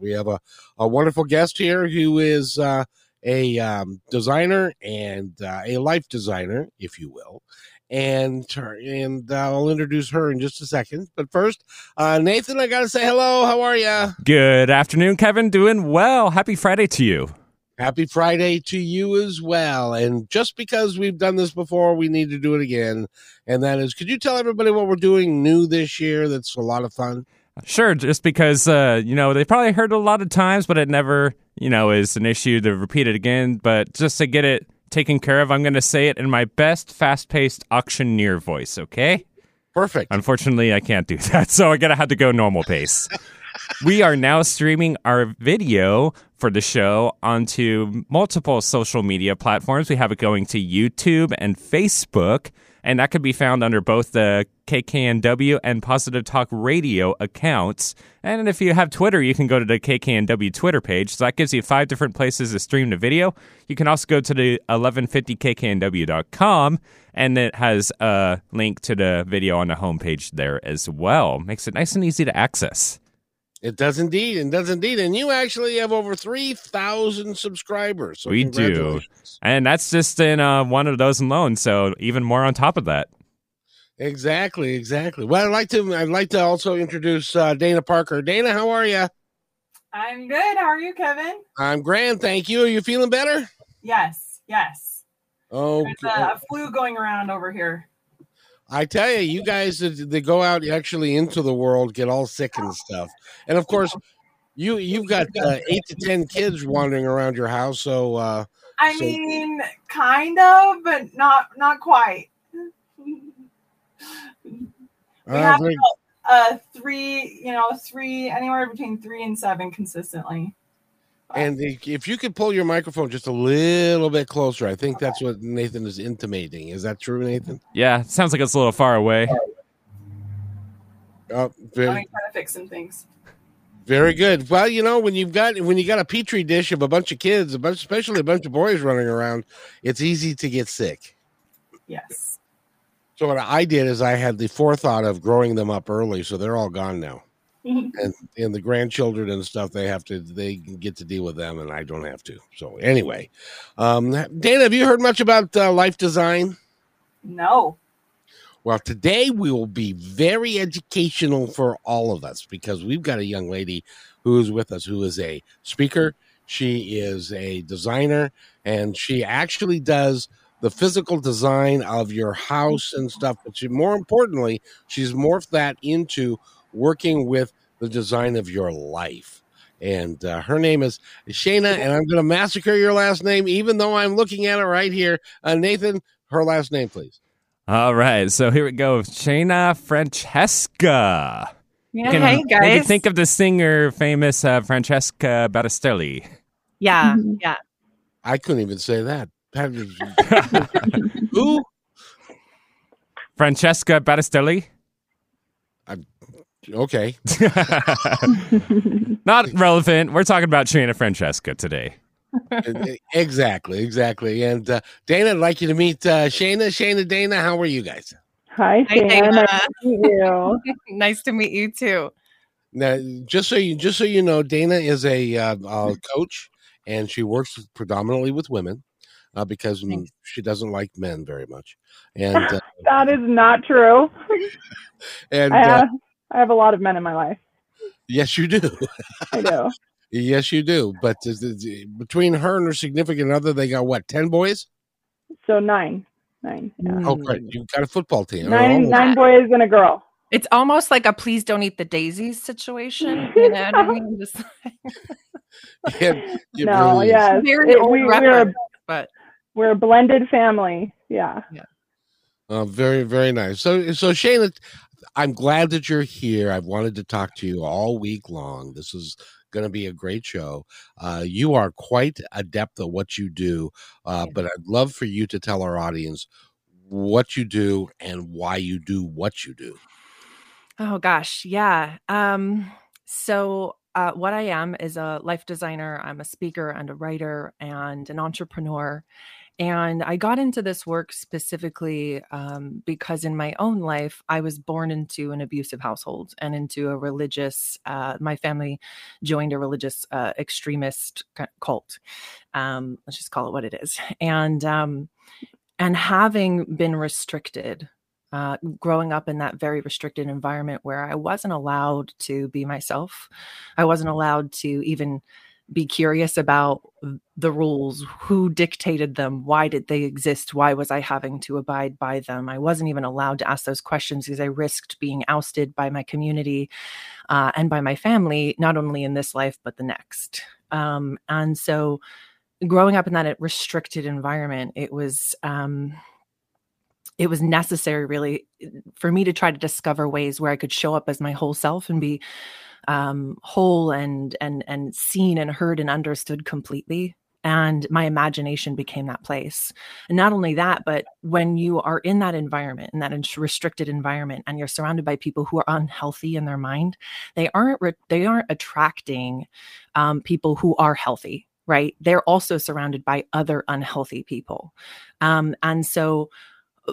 We have a, a wonderful guest here who is uh, a um, designer and uh, a life designer, if you will. And and uh, I'll introduce her in just a second. But first, uh, Nathan, I gotta say hello. How are you? Good afternoon, Kevin. Doing well. Happy Friday to you. Happy Friday to you as well. And just because we've done this before, we need to do it again. And that is, could you tell everybody what we're doing new this year? That's a lot of fun. Sure, just because uh, you know they probably heard it a lot of times, but it never you know is an issue to repeat it again. But just to get it taken care of, I'm going to say it in my best fast-paced auctioneer voice. Okay. Perfect. Unfortunately, I can't do that, so I gotta have to go normal pace. we are now streaming our video for the show onto multiple social media platforms. We have it going to YouTube and Facebook and that could be found under both the KKNW and Positive Talk Radio accounts. And if you have Twitter, you can go to the KKNW Twitter page. So that gives you five different places to stream the video. You can also go to the 1150kknw.com, and it has a link to the video on the homepage there as well. Makes it nice and easy to access. It does indeed, and does indeed, and you actually have over three thousand subscribers. So we do, and that's just in uh, one of those alone. So even more on top of that. Exactly, exactly. Well, I'd like to. I'd like to also introduce uh, Dana Parker. Dana, how are you? I'm good. How are you, Kevin? I'm grand, thank you. Are you feeling better? Yes, yes. Oh, There's a, a flu going around over here. I tell you, you guys they go out actually into the world, get all sick and stuff, and of course, you you've got uh, eight to ten kids wandering around your house. So uh, I so, mean, kind of, but not not quite. we uh, have very- uh, three, you know, three anywhere between three and seven consistently. And if you could pull your microphone just a little bit closer, I think that's what Nathan is intimating. Is that true, Nathan? Yeah, sounds like it's a little far away. Oh, Let very, me try to fix some things. very good. Well, you know, when you've got when you got a petri dish of a bunch of kids, a bunch, especially a bunch of boys running around, it's easy to get sick. Yes. So what I did is I had the forethought of growing them up early, so they're all gone now. and and the grandchildren and stuff they have to they get to deal with them and i don't have to. So anyway um dana have you heard much about uh, life design? No. well today we will be very educational for all of us because we've got a young lady who is with us who is a speaker. She is a designer and she actually does the physical design of your house and stuff but she, more importantly she's morphed that into working with the design of your life. And uh, her name is Shayna, and I'm going to massacre your last name, even though I'm looking at it right here. Uh, Nathan, her last name, please. All right, so here we go. Shayna Francesca. Yeah, Can hey maybe guys. think of the singer, famous uh, Francesca Battistelli. yeah, Mm-hmm. yeah. I couldn't even say that. That is- Who? Francesca Battistelli. Okay. Not relevant. We're talking about Shayna Francesca today. exactly, exactly. And uh, Dana, I'd like you to meet uh, Shayna. Shayna, Dana, how are you guys? Hi, Hi, Dana. Dana. Nice to meet you. nice to meet you too. Now, just so you just so you know, Dana is a uh, uh, coach, and she works predominantly with women uh, because mm, Thanks. she doesn't like men very much. And uh, that is not true. and I, uh, have, I have a lot of men in my life. yes, you do. I do. yes, you do. But is- is- between her and her significant other, they got what ten boys? So nine. Nine. Yeah. Oh, great! You've got a football team. Nine, nine boys and a girl. It's almost like a please don't eat the daisies situation. You know what I mean? Just It- it no, really is. yes. It- we, we're, a, but we're a blended family. Yeah. Uh, very, very nice. So, so Shayna, I'm glad that you're here. I've wanted to talk to you all week long. This is going to be a great show. Uh, you are quite adept at what you do, uh, but I'd love for you to tell our audience what you do and why you do what you do. Oh gosh, yeah. Um, so uh, what I am is a life designer. I'm a speaker and a writer and an entrepreneur. And I got into this work specifically um, because in my own life, I was born into an abusive household and into a religious. Uh, my family joined a religious uh, extremist cult. Um, let's just call it what it is. And um, and having been restricted uh, growing up in that very restricted environment where I wasn't allowed to be myself. I wasn't allowed to even be curious about the rules, who dictated them, why did they exist, why was I having to abide by them. I wasn't even allowed to ask those questions because I risked being ousted by my community uh, and by my family, not only in this life, but the next. Um, and so, growing up in that restricted environment, it was. Um, it was necessary really for me to try to discover ways where I could show up as my whole self and be um, whole and and and seen and heard and understood completely. And my imagination became that place. And not only that, but when you are in that environment, in that restricted environment, and you're surrounded by people who are unhealthy in their mind, they aren't re- they aren't attracting um, people who are healthy right they're also surrounded by other unhealthy people um, and so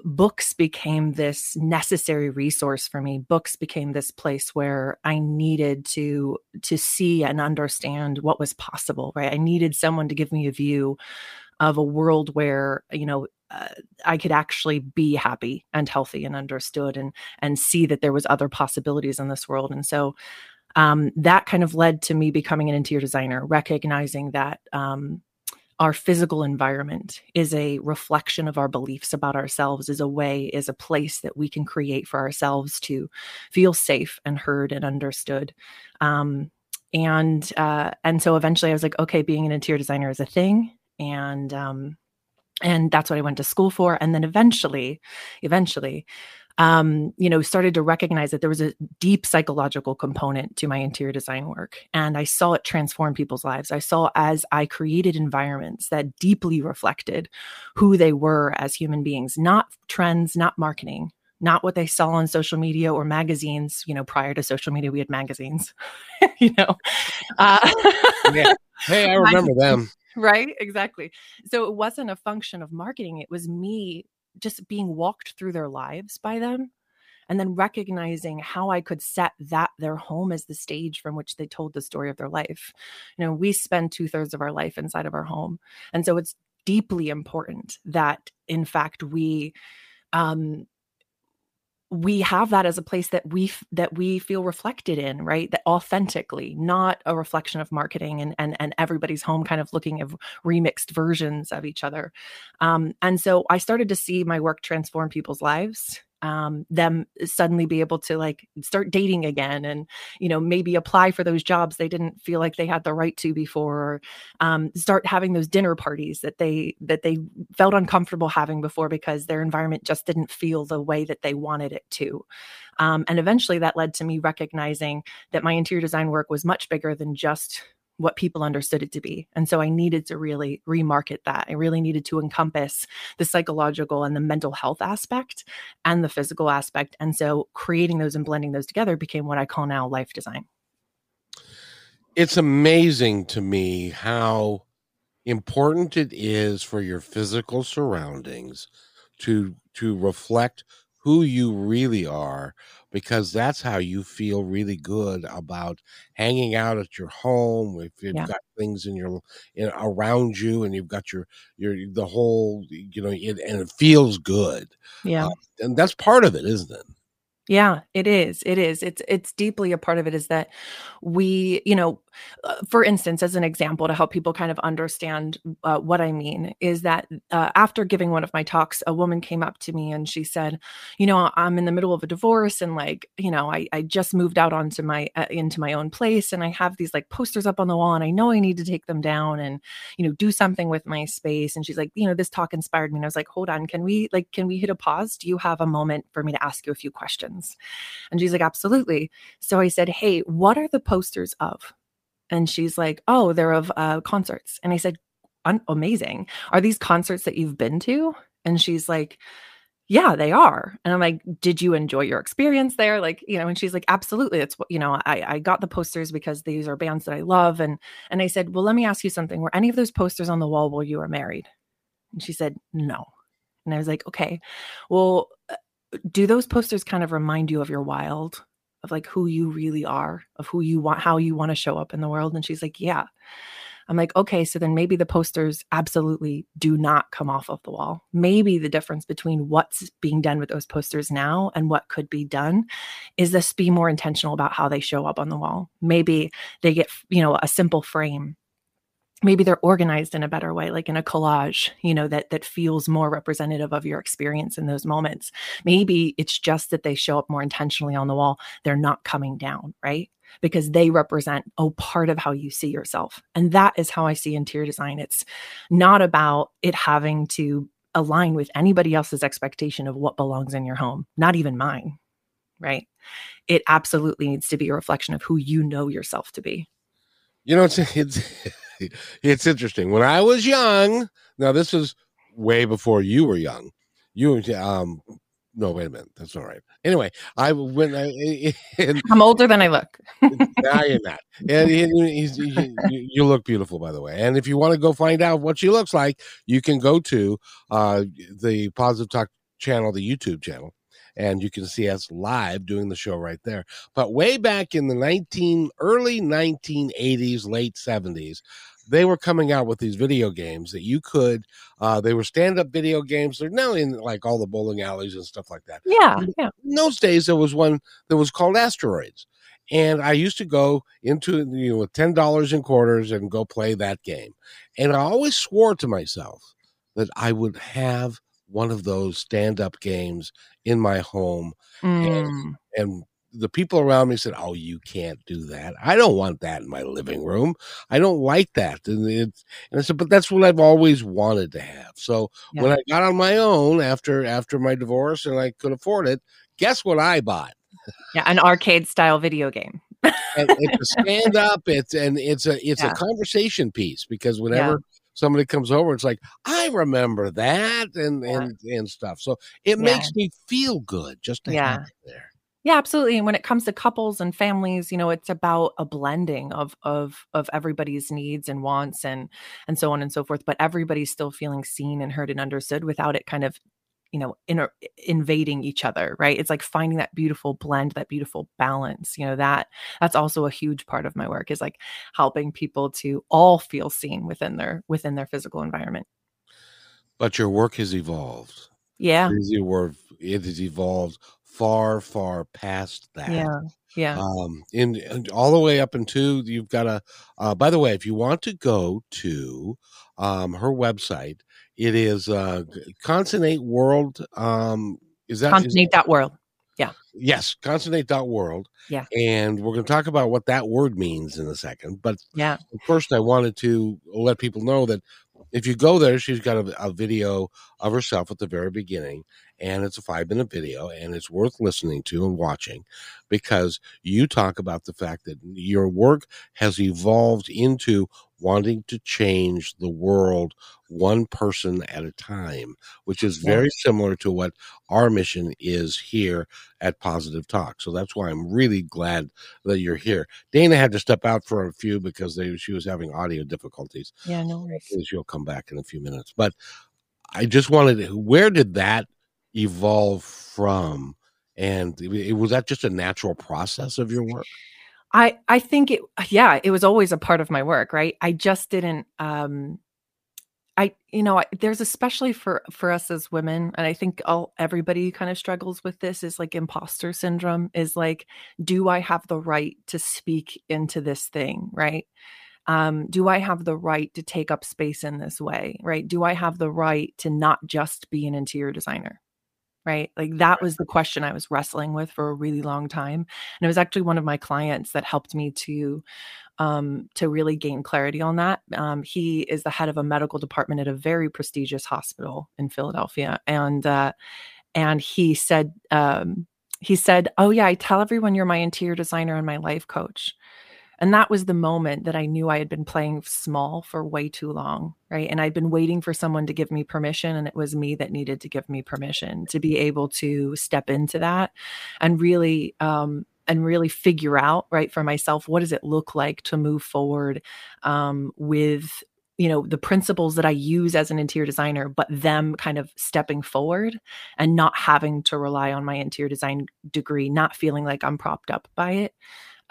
books became this necessary resource for me. Books became this place where i needed to to see and understand what was possible right? I needed someone to give me a view of a world where you know uh, i could actually be happy and healthy and understood and and see that there was other possibilities in this world. And so um, that kind of led to me becoming an interior designer recognizing that um, our physical environment is a reflection of our beliefs about ourselves is a way is a place that we can create for ourselves to feel safe and heard and understood. Um, and uh, and so eventually i was like okay being an interior designer is a thing. And um, and that's what i went to school for. And then eventually eventually um, you know, started to recognize that there was a deep psychological component to my interior design work. And I saw it transform people's lives. I saw as I created environments that deeply reflected who they were as human beings, not trends, not marketing, not what they saw on social media or magazines. You know, prior to social media, we had magazines, you know. Uh, yeah. Hey, I remember them. Right, exactly. So it wasn't a function of marketing, it was me just being walked through their lives by them and then recognizing how I could set that their home as the stage from which they told the story of their life. You know, we spend two thirds of our life inside of our home. And so it's deeply important that, in fact, we, um, we have that as a place that we that we feel reflected in right? That authentically not a reflection of marketing and and, and everybody's home kind of looking at remixed versions of each other. Um, and so i started to see my work transform people's lives um, them suddenly be able to like start dating again and you know maybe apply for those jobs they didn't feel like they had the right to before or um, start having those dinner parties that they that they felt uncomfortable having before because their environment just didn't feel the way that they wanted it to. Um, and eventually that led to me recognizing that my interior design work was much bigger than just what people understood it to be. And so I needed to really remarket that. I really needed to encompass the psychological and the mental health aspect and the physical aspect. And so creating those and blending those together became what I call now life design. It's amazing to me how important it is for your physical surroundings to to reflect who you really are because that's how you feel really good about hanging out at your home if you've Yeah. got things in your in, around you and you've got your your the whole you know it, and it feels good Yeah. Uh, and that's part of it isn't it Yeah, it is. It is. It's it's deeply a part of it is that we, you know, uh, for instance, as an example to help people kind of understand uh, what I mean is that uh, after giving one of my talks, a woman came up to me and she said, "You know, I'm in the middle of a divorce and like, you know, I I just moved out onto my uh, into my own place and I have these like posters up on the wall and I know I need to take them down and you know do something with my space." And she's like, "You know, this talk inspired me." And I was like, "Hold on, can we like can we hit a pause? Do you have a moment for me to ask you a few questions?" And she's like, absolutely. So I said, hey, what are the posters of? And she's like, Oh, they're of uh, concerts. And I said, Amazing. Are these concerts that you've been to? And she's like, yeah they are and i'm like did you enjoy your experience there like you know and she's like absolutely it's what you know i i got the posters because these are bands that i love and and i said well let me ask you something were any of those posters on the wall while you were married and she said no and i was like okay well do those posters kind of remind you of your wild of like who you really are of who you want how you want to show up in the world and she's like yeah I'm like, okay, so then maybe the posters absolutely do not come off of the wall. Maybe the difference between what's being done with those posters now and what could be done is this be more intentional about how they show up on the wall. Maybe they get, you know, a simple frame maybe they're organized in a better way like in a collage you know that that feels more representative of your experience in those moments. Maybe it's just that they show up more intentionally on the wall. They're not coming down right? Because they represent oh part of how you see yourself. And that is how i see interior design. It's not about it having to align with anybody else's expectation of what belongs in your home not even mine right? It absolutely needs to be a reflection of who you know yourself to be. You know it's it's it's interesting when i was young now this is way before you were young you um no, wait a minute. That's all right. Anyway, I when I and, I'm older than I look. now you're not, and he, you look beautiful, by the way. And if you want to go find out what she looks like, you can go to uh, the Positive Talk channel, the YouTube channel, and you can see us live doing the show right there. But way back in the 19 early 1980s, late 70s, they were coming out with these video games that you could uh they were stand-up video games. They're now in like all the bowling alleys and stuff like that. Yeah yeah. in those days there was one that was called asteroids. And i used to go into you know with ten dollars in quarters and go play that game. And i always swore to myself that i would have one of those stand-up games in my home mm. and, and the people around me said, "Oh, you can't do that. I don't want that in my living room. I don't like that." And, it's, and I said, "But that's what I've always wanted to have." So yeah. when I got on my own after after my divorce and I could afford it, guess what I bought? Yeah, an arcade style video game. it's a stand up. It's and it's a it's yeah. a conversation piece because whenever. Yeah. Somebody comes over, it's like I remember that and and and stuff. So it makes me feel good just to have it there. Yeah, absolutely. And when it comes to couples and families, you know, it's about a blending of of of everybody's needs and wants and and so on and so forth. But everybody's still feeling seen and heard and understood without it kind of, you know, inter- invading each other. Right? It's like finding that beautiful blend, that beautiful balance. You know, that that's also a huge part of my work is like helping people to all feel seen within their within their physical environment. But your work has evolved. Yeah, it has evolved far, far past that. Yeah. Yeah. Um, in, in all the way up into you've got a. Uh, by the way, if you want to go to um, her website, it is uh, Consonate World. Um, is that Consonate dot world? Yeah. Yes, consonate dot world. Yeah. And we're going to talk about what that word means in a second. But yeah, first, I wanted to let people know that if you go there, she's got a, a, video of herself at the very beginning, and it's a five minute video, and it's worth listening to and watching because you talk about the fact that your work has evolved into wanting to change the world one person at a time, which is very similar to what our mission is here at Positive Talk. So that's why I'm really glad that you're here. Dana had to step out for a few because they, she was having audio difficulties. Yeah, no worries. She'll come back in a few minutes. But I just wanted to, where did that evolve from? And was that just a natural process of your work? I I think it yeah, it was always a part of my work, right? I just didn't um I you know, I, there's especially for for us as women and I think all everybody kind of struggles with this is like imposter syndrome is like do I have the right to speak into this thing, right? Um, do I have the right to take up space in this way, right? Do I have the right to not just be an interior designer, right? Like that was the question I was wrestling with for a really long time. And it was actually one of my clients that helped me to um, to really gain clarity on that. Um, he is the head of a medical department at a very prestigious hospital in Philadelphia, and uh, and he said um, he said, "Oh yeah, I tell everyone you're my interior designer and my life coach." And that was the moment that I knew I had been playing small for way too long, right? And I'd been waiting for someone to give me permission, and it was me that needed to give me permission to be able to step into that and really um, and really figure out right for myself what does it look like to move forward um, with you know the principles that i use as an interior designer but them kind of stepping forward and not having to rely on my interior design degree not feeling like i'm propped up by it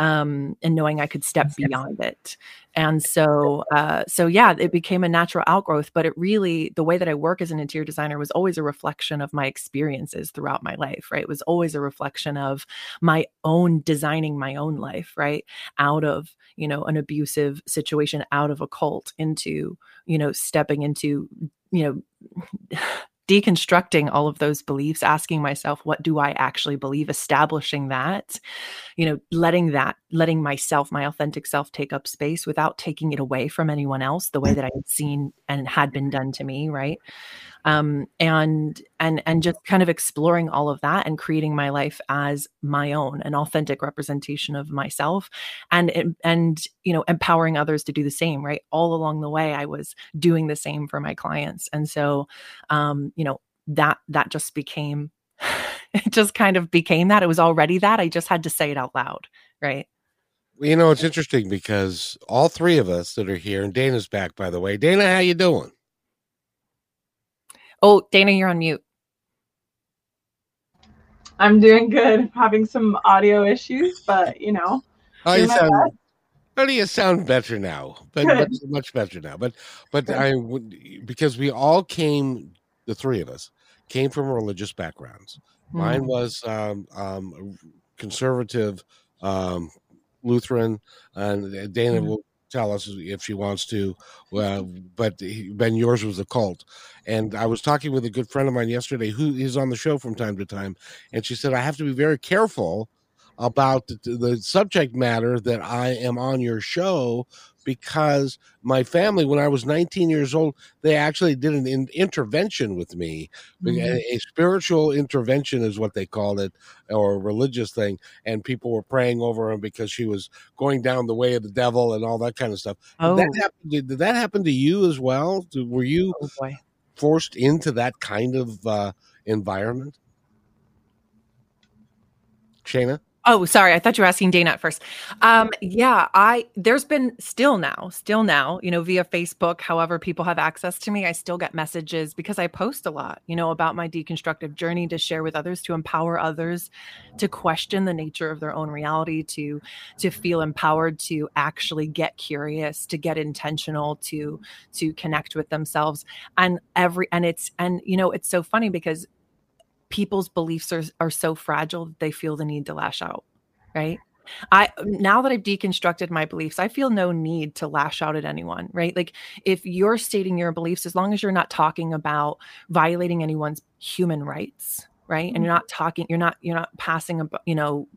um, and knowing I could step beyond it. And so, uh, so yeah, it became a natural outgrowth. But it really, the way that I work as an interior designer was always a reflection of my experiences throughout my life. Right, it was always a reflection of my own designing my own life. Right, out of you know an abusive situation, out of a cult, into you know stepping into you know deconstructing all of those beliefs asking myself what do i actually believe? Establishing that you know letting that letting myself my authentic self take up space without taking it away from anyone else the way that i had seen and had been done to me right? Um, and and and just kind of exploring all of that and creating my life as my own an authentic representation of myself and and you know empowering others to do the same right? All along the way i was doing the same for my clients. And so um, you know that that just became it just kind of became that. It was already that. I just had to say it out loud right? You know it's interesting because all three of us that are here and dana's back by the way. Dana how you doing? Oh, Dana, you're on mute. I'm doing good. Having some audio issues, but you know. Oh, you sound, how do you sound better now? But much, much better now. But but good. I would because we all came, the three of us came from religious backgrounds. Mm. Mine was um, um, conservative um, Lutheran, and Dana mm. will tell us if she wants to. Uh, but Ben, yours was a cult. And I was talking with a good friend of mine yesterday who is on the show from time to time, and she said I have to be very careful about the, the subject matter that I am on your show because my family, when I was 19 years old, they actually did an in- intervention with me. Mm-hmm. A, spiritual intervention is what they called it, or a religious thing. And people were praying over him because she was going down the way of the devil and all that kind of stuff. Oh. Did, that happen, did, did that happen to you as well? Were you oh, forced into that kind of uh, environment? Shayna? Oh, sorry. I thought you were asking Dana at first. Um, yeah, I there's been still now, still now, you know, via Facebook, however people have access to me, I still get messages because I post a lot, you know, about my deconstructive journey to share with others, to empower others to question the nature of their own reality, to to feel empowered to actually get curious, to get intentional, to to connect with themselves. And every and it's and you know, it's so funny because people's beliefs are, are so fragile that they feel the need to lash out right I now that I've deconstructed my beliefs, I feel no need to lash out at anyone, right? Like if you're stating your beliefs, as long as you're not talking about violating anyone's human rights, right? And you're mm-hmm. not talking, you're not, you're not passing, a, you know,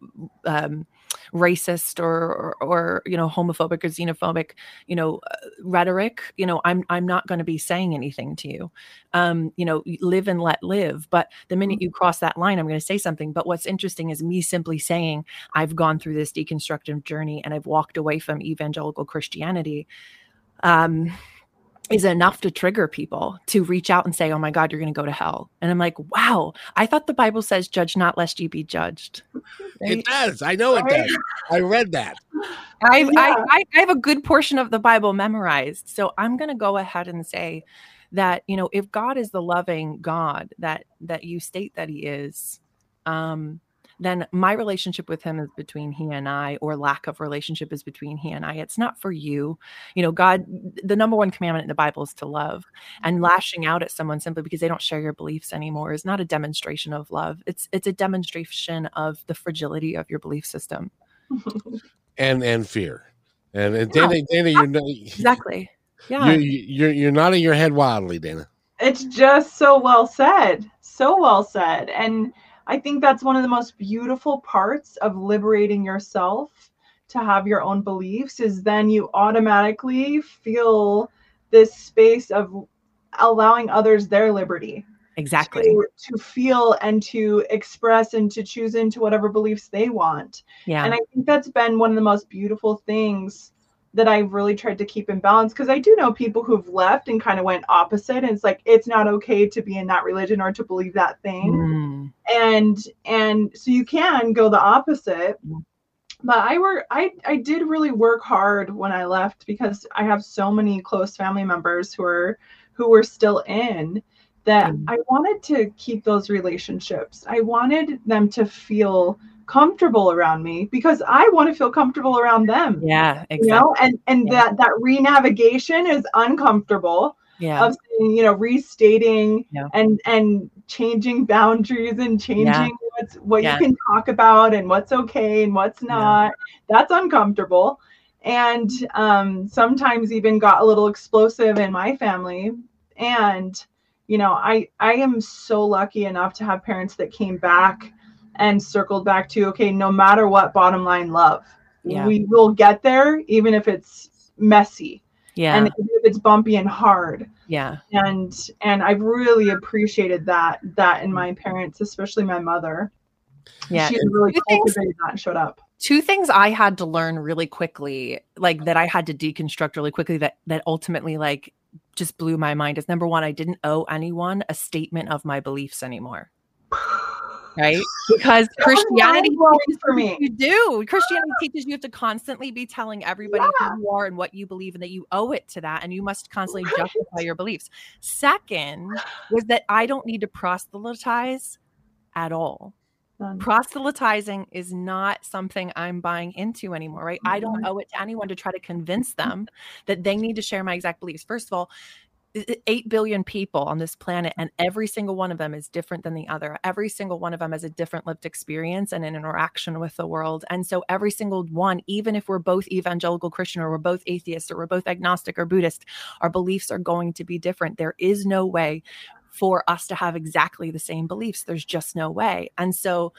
um, racist or, or, or you know homophobic or xenophobic you know uh, rhetoric you know i'm i'm not going to be saying anything to you. Um you know live and let live. But the minute you cross that line i'm going to say something. But what's interesting is me simply saying i've gone through this deconstructive journey and i've walked away from evangelical christianity. Um is enough to trigger people to reach out and say, Oh my God, you're going to go to hell. And I'm like, Wow, I thought the Bible says, Judge not lest you be judged. Right? It does. I know it does. I read that. I, yeah. I, I have a good portion of the Bible memorized. So I'm going to go ahead and say that, you know, if God is the loving God that, that you state that he is, um, then my relationship with him is between he and I, or lack of relationship is between he and I. It's not for you. You know, God, the number one commandment in the Bible is to love. And mm-hmm. lashing out at someone simply because they don't share your beliefs anymore is not a demonstration of love. It's it's a demonstration of the fragility of your belief system. and and fear. And, and Dana, yeah, Dana, you're not, exactly. Yeah. You're, you're you're nodding your head wildly, Dana. It's just so well said. So well said. And I think that's one of the most beautiful parts of liberating yourself to have your own beliefs is then you automatically feel this space of allowing others their liberty. exactly to, to feel and to express and to choose into whatever beliefs they want. yeah And I think that's been one of the most beautiful things that I've really tried to keep in balance because I do know people who've left and kind of went opposite. And it's like it's not okay to be in that religion or to believe that thing. Mm, And and so you can go the opposite. But I were I I did really work hard when I left because I have so many close family members who are who were still in that Mm. I wanted to keep those relationships. I wanted them to feel comfortable around me because I want to feel comfortable around them. yeah exactly. You know, and and Yeah. that that re-navigation is uncomfortable yeah of you know, restating Yeah. and and changing boundaries and changing what's what Yeah. you can talk about and what's okay and what's Yeah. not. That's uncomfortable. And um, sometimes even got a little explosive in my family. And you know, I I am so lucky enough to have parents that came back and circled back to okay, no matter what, bottom line love. Yeah. We will get there, even if it's messy. Yeah. And if it's bumpy and hard. Yeah. And and i've really appreciated that that in my parents especially my mother. Yeah. She really Two things- cultivated that and showed up. Two things I had to learn really quickly, like that I had to deconstruct really quickly that that ultimately like just blew my mind is number one, I didn't owe anyone a statement of my beliefs anymore. Right? Because Christianity teaches for me. You do. Christianity teaches you have to constantly be telling everybody Yeah. who you are and what you believe and that you owe it to that and you must constantly Right. justify your beliefs. Second was that I don't need to proselytize at all None. proselytizing is not something I'm buying into anymore, right? I don't owe it to anyone to try to convince them that they need to share my exact beliefs. First of all, i- i- 8 billion people on this planet, and every single one of them is different than the other. Every single one of them has a different lived experience and an interaction with the world. And so, every single one, even if we're both evangelical Christian or we're both atheists or we're both agnostic or Buddhist, our beliefs are going to be different. There is no way for us to have exactly the same beliefs. There's just no way. And so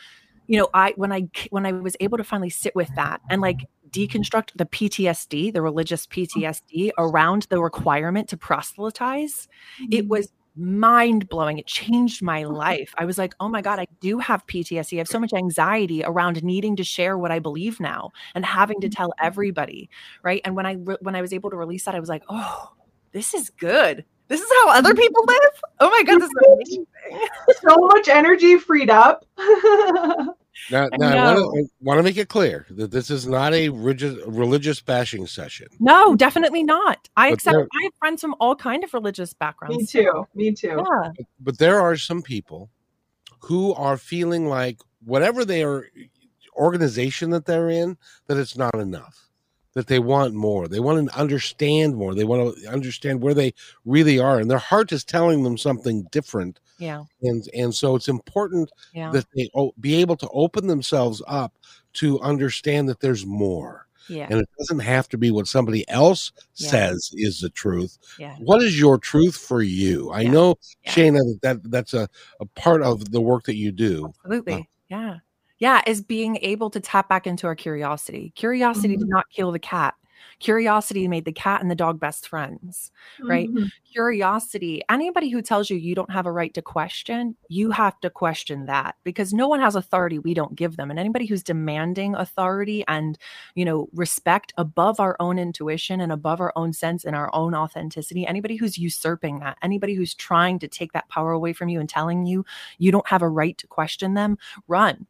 you know i when i when i was able to finally sit with that and like deconstruct the ptsd the religious ptsd around the requirement to proselytize it mm-hmm. was mind blowing it changed my life. I was like oh my god i do have ptsd i have so much anxiety around needing to share what i believe now and having to mm-hmm. tell everybody right? And when i re- when i was able to release that i was like oh this is good this is how other people live oh my god this is amazing so much energy freed up Now, I now I know. want to make it clear that this is not a religious religious bashing session. No, definitely not. I But accept. there- I have friends from all kind of religious backgrounds. me too me too Yeah, but there are some people who are feeling like whatever their organization that they're in that it's not enough that they want more. They want to understand more. They want to understand where they really are and their heart is telling them something different. Yeah, and and so it's important yeah, that they be able to open themselves up to understand that there's more. Yeah, and it doesn't have to be what somebody else Yeah. says is the truth. Yeah. what is your truth for you? I know Yeah. shayna that, that that's a, a part of the work that you do. Absolutely. Uh, yeah. Yeah. Is being able to tap back into our curiosity. Curiosity did not kill the cat. Curiosity made the cat and the dog best friends. Right. Mhm. Curiosity, anybody who tells you you don't have a right to question, you have to question that because no one has authority we don't give them. And anybody who's demanding authority and, you know, respect above our own intuition and above our own sense and our own authenticity, anybody who's usurping that, anybody who's trying to take that power away from you and telling you you don't have a right to question them, run.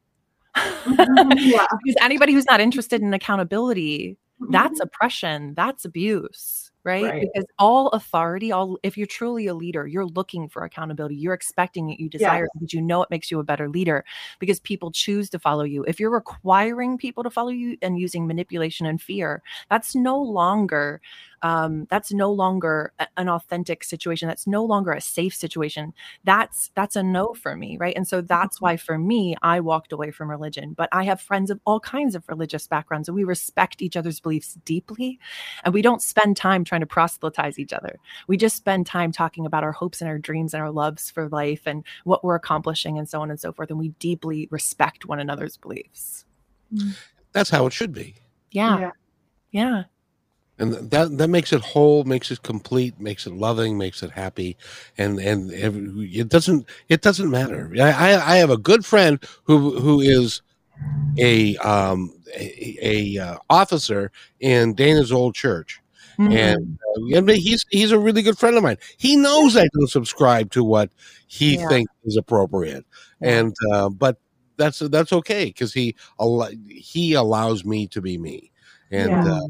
Yeah because anybody who's not interested in accountability that's Mhm. oppression that's abuse right? Right. because all authority all if you're truly a leader you're looking for accountability you're expecting it you desire it because you know it makes you a better leader because people choose to follow you if you're requiring people to follow you and using manipulation and fear that's no longer um, that's no longer a- an authentic situation. That's no longer a safe situation. That's that's a no for me right? And so that's why for me i walked away from religion. But i have friends of all kinds of religious backgrounds and we respect each other's beliefs deeply and we don't spend time trying to proselytize each other. We just spend time talking about our hopes and our dreams and our loves for life and what we're accomplishing and so on and so forth and we deeply respect one another's beliefs. That's how it should be. Yeah. Yeah. yeah and that that makes it whole makes it complete makes it loving makes it happy. And and it doesn't it doesn't matter. I, I have a good friend who who is a um a, a uh, officer in dana's old church. Mhm. and, uh, and he's he's a really good friend of mine. He knows i don't subscribe to what he Yeah. thinks is appropriate. And uh, but that's that's okay because he al- he allows me to be me. And Yeah.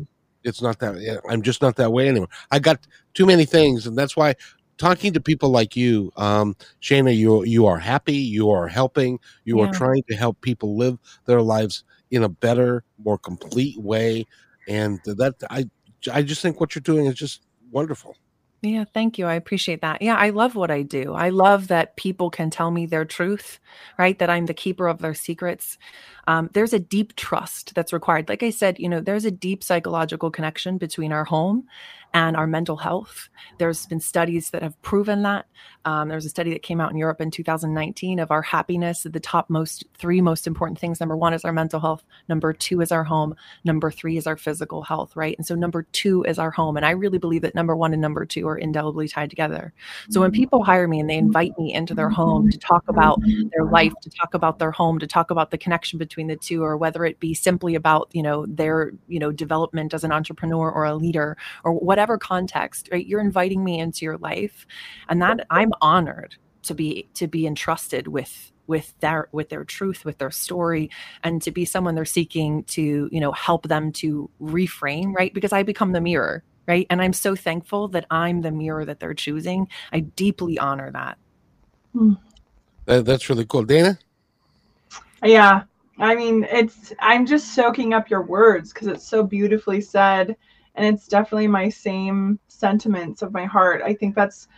It's not that i'm just not that way anymore. I got too many things and that's why talking to people like you um shayna you you are happy you are helping you are trying to help people live their lives in a better more complete way and that i i just think what you're doing is just wonderful Yeah, thank you. I appreciate that. Yeah, I love what I do. I love that people can tell me their truth, right? That I'm the keeper of their secrets. Um, there's a deep trust that's required. Like I said, you know, there's a deep psychological connection between our home and our mental health. There's been studies that have proven that. Um, there was a study that came out in Europe in 2019 of our happiness. The top most three most important things. Number one is our mental health. Number two is our home. Number three is our physical health, right? And so number two is our home. And I really believe that number one and number two are indelibly tied together. So when people hire me and they invite me into their home to talk about their life, to talk about their home, to talk about the connection between the two, or whether it be simply about, you know, their, you know, development as an entrepreneur or a leader or whatever context, right? You're inviting me into your life. And that I'm honored to be to be entrusted with with their with their truth with their story and to be someone they're seeking to you know help them to reframe right because i become the mirror right and i'm so thankful that i'm the mirror that they're choosing i deeply honor that hmm. that, that's really cool dana Yeah. I mean, it's I'm just soaking up your words because it's so beautifully said and it's definitely my same sentiments of my heart. I think that's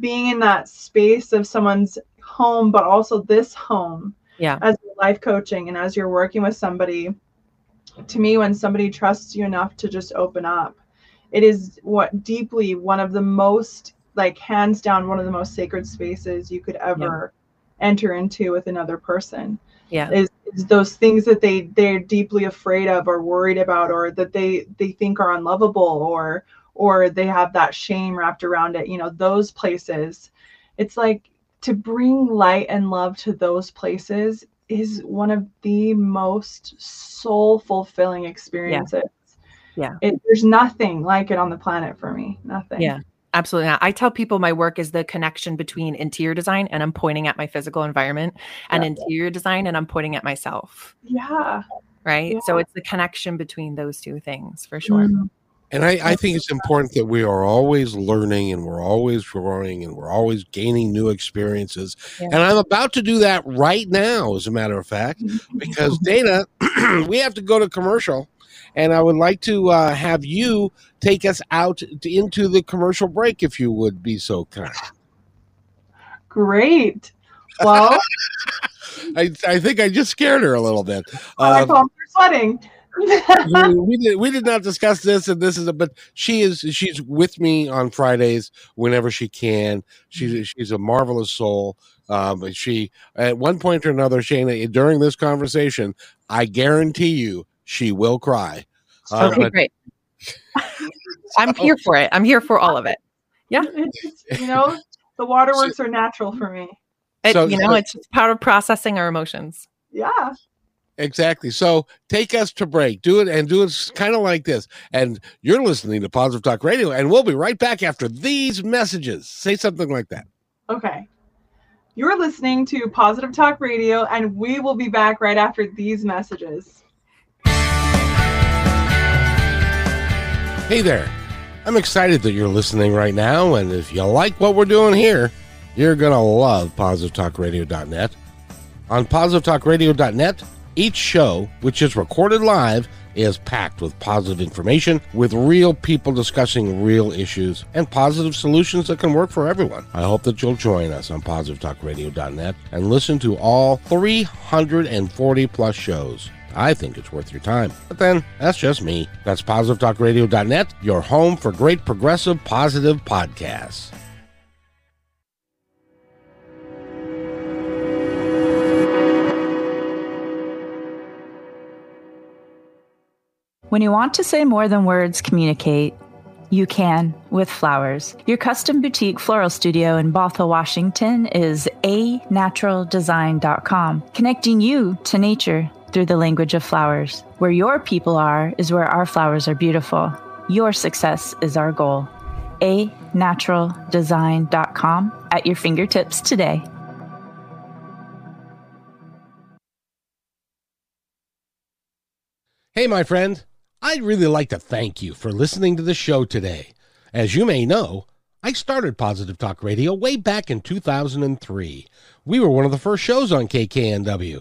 being in that space of someone's home but also this home Yeah. as life coaching and as you're working with somebody to me when somebody trusts you enough to just open up it is what deeply one of the most like hands down one of the most sacred spaces you could ever enter into with another person yeah is, is those things that they they're deeply afraid of or worried about or that they they think are unlovable or or they have that shame wrapped around it you know those places. It's like to bring light and love to those places is one of the most soul fulfilling experiences. Yeah. it, there's nothing like it on the planet for me. Nothing. Yeah. Absolutely not. I tell people my work is the connection between interior design and I'm pointing at my physical environment and Yeah. interior design and I'm pointing at myself. yeah Right. Yeah. So it's the connection between those two things for sure. Mm. And I, I think it's important that we are always learning and we're always growing and we're always gaining new experiences. Yeah. And I'm about to do that right now, as a matter of fact, because Dana, we have to go to commercial. And I would like to uh, have you take us out to, into the commercial break, if you would be so kind. great well I, I think I just scared her a little bit. palms are sweating we, we did we did not discuss this and this is a but she is she's with me on Fridays whenever she can. She's she's a marvelous soul. Um, she at one point or another, Shayna, during this conversation, I guarantee you she will cry. Uh, okay, but- great. I'm here for it. I'm here for all of it. Yeah. You know, the waterworks are natural for me. It- So- you know, so- it's just part of processing our emotions. Yeah. Exactly. So take us to break. Do it and do it kind of like this. And you're listening to Positive Talk Radio, and we'll be right back after these messages. Say something like that. Okay. You're listening to Positive Talk Radio, and we will be back right after these messages. Hey there. I'm excited that you're listening right now, and if you like what we're doing here, you're going to love positivetalkradio.net. On positivetalkradio.net, each show, which is recorded live, is packed with positive information, with real people discussing real issues, and positive solutions that can work for everyone. I hope that you'll join us on positivetalkradio.net and listen to all 340 plus shows. I think it's worth your time. But then, that's just me. That's positivetalkradio.net, your home for great progressive positive podcasts. When you want to say more than words communicate, you can with flowers. Your custom boutique floral studio in Bothell, Washington is anaturaldesign.com, connecting you to nature through the language of flowers. Where your people are is where our flowers are beautiful. Your success is our goal. A anaturaldesign.com at your fingertips today. Hey, my friend, I'd really like to thank you for listening to the show today. As you may know, I started Positive Talk Radio way back in 2003. We were one of the first shows on KKNW.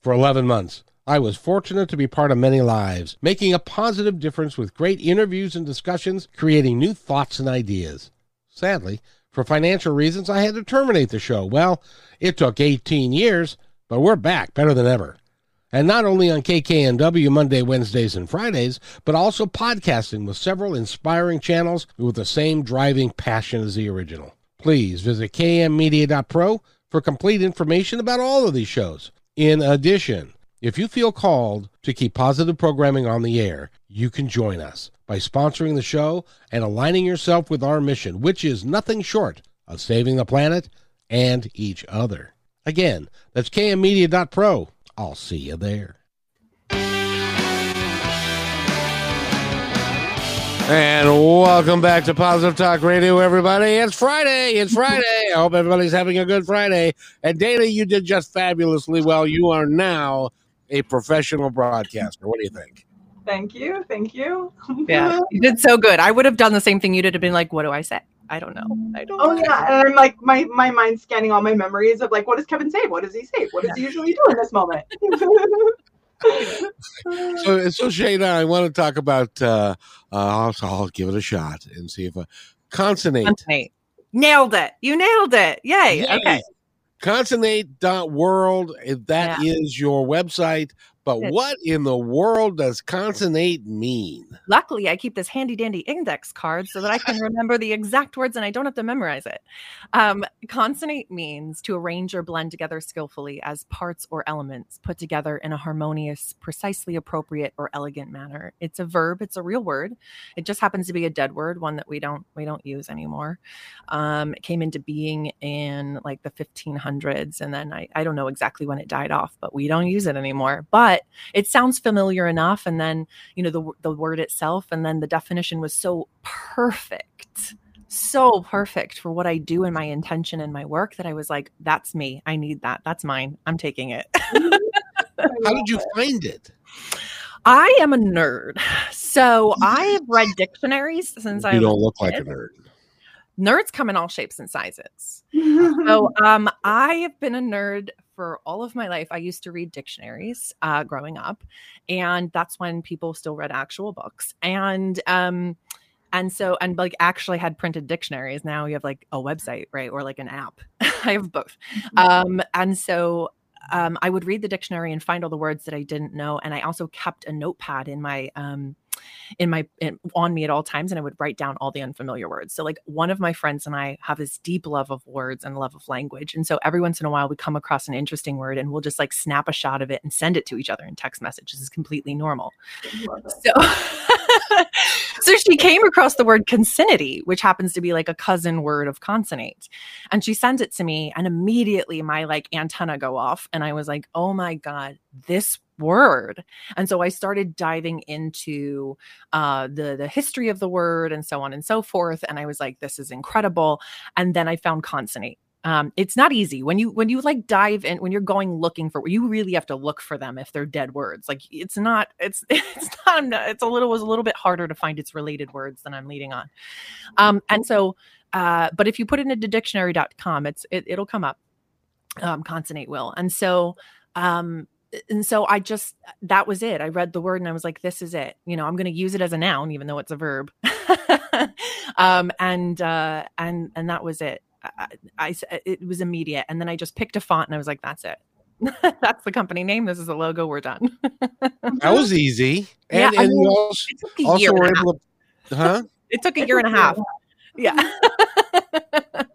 For 11 months, I was fortunate to be part of many lives, making a positive difference with great interviews and discussions, creating new thoughts and ideas. Sadly, for financial reasons, I had to terminate the show. Well, it took 18 years, but we're back better than ever. And not only on KKNW Monday, Wednesdays, and Fridays, but also podcasting with several inspiring channels with the same driving passion as the original. Please visit kmmedia.pro for complete information about all of these shows. In addition, if you feel called to keep positive programming on the air, you can join us by sponsoring the show and aligning yourself with our mission, which is nothing short of saving the planet and each other. Again, that's kmmedia.pro. I'll see you there. And welcome back to Positive Talk Radio, everybody. It's Friday. It's Friday. I hope everybody's having a good Friday. And Dana, you did just fabulously well. You are now a professional broadcaster. What do you think? Thank you. Thank you. Yeah, you did so good. I would have done the same thing you did. Have been like, what do I say? I don't know. I don't. Oh know. yeah, and I'm like my my mind scanning all my memories of like what does Kevin say? What does he say? What does he usually do in this moment? So, so Shayna, I want to talk about. Uh, uh, I'll, I'll give it a shot and see if a concinnate. Concinnate. Nailed it. You nailed it. Yay. Yay. Okay. Concinnate.world. If that is your website. But what in the world does concinnate mean? Luckily, I keep this handy dandy index card so that I can remember the exact words and I don't have to memorize it. Um, concinnate means to arrange or blend together skillfully as parts or elements put together in a harmonious, precisely appropriate or elegant manner. It's a verb. It's a real word. It just happens to be a dead word, one that we don't we don't use anymore. Um, it came into being in like the 1500s, and then I I don't know exactly when it died off, but we don't use it anymore. But it sounds familiar enough, and then you know the the word itself and then the definition was so perfect so perfect for what i do and my intention and my work that i was like that's me. I need that. That's mine. I'm taking it. How did you find it? i am a nerd. So i have read dictionaries since i You was don't look like a nerd. nerds come in all shapes and sizes. So um, I have been a nerd for all of my life. I used to read dictionaries uh, growing up, and that's when people still read actual books. And um, and so and like actually had printed dictionaries. Now you have like a website, right, or like an app. I have both. Um, and so um, I would read the dictionary and find all the words that I didn't know, and I also kept a notepad in my um, in my in, on me at all times and i would write down all the unfamiliar words. So like one of my friends and i have this deep love of words and love of language and so every once in a while we come across an interesting word and we'll just like snap a shot of it and send it to each other in text messages. Is completely normal. So so she came across the word concinnity which happens to be like a cousin word of concinnate and she sent it to me and immediately my like antenna go off and i was like oh my god this word. And so i started diving into uh, the the history of the word and so on and so forth and i was like this is incredible. And then i found concinnate. Um, it's not easy. When you when you like dive in when you're going looking for you really have to look for them if they're dead words. Like it's not it's it's not it's a little was a little bit harder to find its related words than i'm leading on. Um, and so uh, but if you put it into dictionary.com it's it, it'll come up. Um, concinnate will. And so um and so I just that was it. I read the word and I was like, this is it. You know, I'm going to use it as a noun, even though it's a verb. um, and uh, and and that was it. I, I it was immediate, and then I just picked a font and I was like, that's it. that's the company name. This is the logo. We're done. That was easy. And, Yeah, and you mean, also, it took a also year. were and a half. able to, huh? It took a year and a half. Yeah.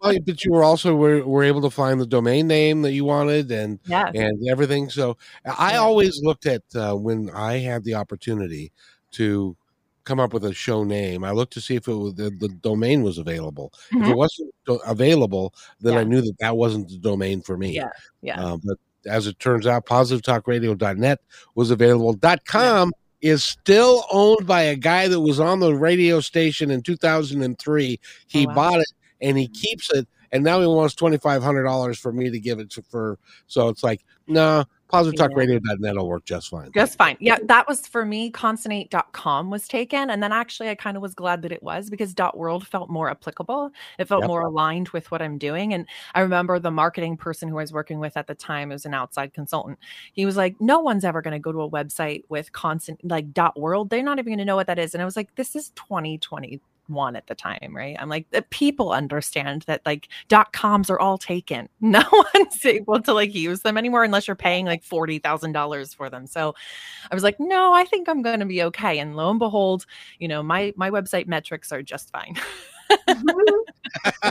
Well, but you were also were, were able to find the domain name that you wanted and yeah. and everything. So I always looked at uh, when I had the opportunity to come up with a show name. I looked to see if it was the, the domain was available. If it Mhm. wasn't do- available, then I knew that that wasn't the domain for me. Yeah, yeah. Uh, but as it turns out, positivetalkradio.net was available. Dot .com is still owned by a guy that was on the radio station in 2003. He Oh, wow. bought it and he keeps it, and now he wants twenty five hundred dollars for me to give it to for. So it's like, no, positivetalkradio.net will work just fine. Just fine. Yeah, that was for me. Concinnate.com was taken. And then actually, I kind of was glad that it was because .world felt more applicable. It felt Yep. more aligned with what I'm doing. And I remember the marketing person who I was working with at the time, it was an outside consultant. He was like, no one's ever going to go to a website with constant, like .world. They're not even going to know what that is. And I was like, this is 2020 one at the time, right? I'm like, the people understand that like dot coms are all taken. No one's able to like use them anymore unless you're paying like forty thousand dollars for them. So I was like, no, I think I'm gonna be okay. And lo and behold, you know, my my website metrics are just fine. Mm-hmm.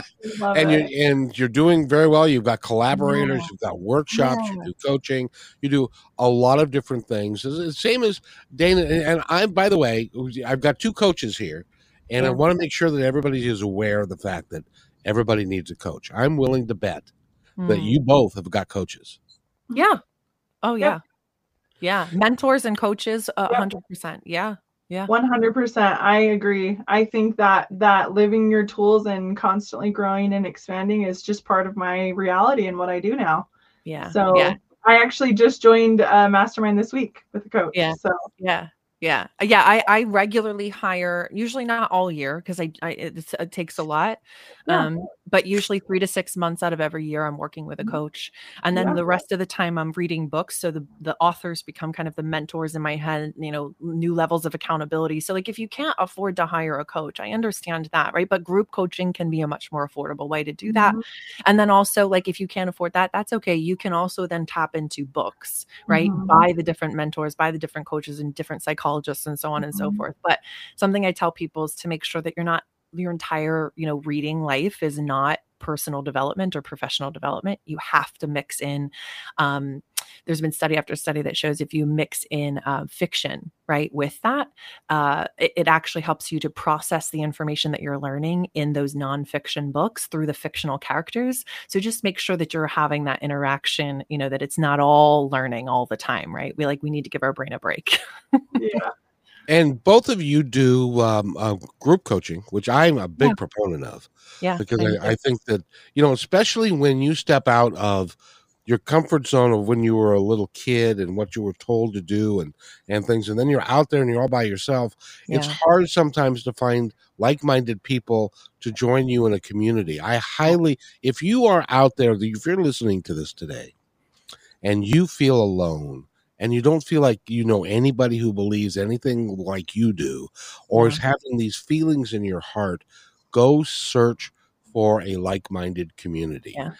And it. you're and you're doing very well. You've got collaborators, Yeah. you've got workshops, you do coaching, you do a lot of different things. It's the Same as Dana and and I'm. By the way, I've got two coaches here, and I want to make sure that everybody is aware of the fact that everybody needs a coach. I'm willing to bet that Mm. you both have got coaches. Yeah. Oh Yeah. yeah. Yeah. Mentors and coaches, a Yeah. hundred percent. Yeah. Yeah. 100% i agree i think that that living your tools and constantly growing and expanding is just part of my reality and what i do now Yeah. so yeah. i actually just joined a mastermind this week with a coach Yeah. so Yeah. Yeah. Uh, yeah. I, I regularly hire, usually not all year because I, I it takes a lot. Yeah. Um, but usually three to six months out of every year, I'm working with a Mhm. coach. And then Yeah. the rest of the time I'm reading books. So the, the authors become kind of the mentors in my head, you know, new levels of accountability. So like if you can't afford to hire a coach, I understand that, right? But group coaching can be a much more affordable way to do that. Mhm. And then also, like, if you can't afford that, that's okay. You can also then tap into books, right? Mhm. Buy the different mentors, buy the different coaches and different psychologists and so on and so Mhm. forth. But something I tell people is to make sure that you're not, your entire, you know, reading life is not personal development or professional development. You have to mix in, um, there's been study after study that shows if you mix in uh, fiction, right, with that, uh, it, it actually helps you to process the information that you're learning in those nonfiction books through the fictional characters. So just make sure that you're having that interaction, you know, that it's not all learning all the time, right? We like, we need to give our brain a break. yeah And both of you do um, uh, group coaching, which I'm a big Yeah. proponent of. Yeah. because I. I, think that you know especially when you step out of your comfort zone of when you were a little kid and what you were told to do and and things and then you're out there and you're all by yourself it's hard sometimes to find like-minded people to join you in a community i highly if you are out there if you're listening to this today and you feel alone and you don't feel like you know anybody who believes anything like you do or is mm-hmm. having these feelings in your heart go search for a like-minded community Yeah.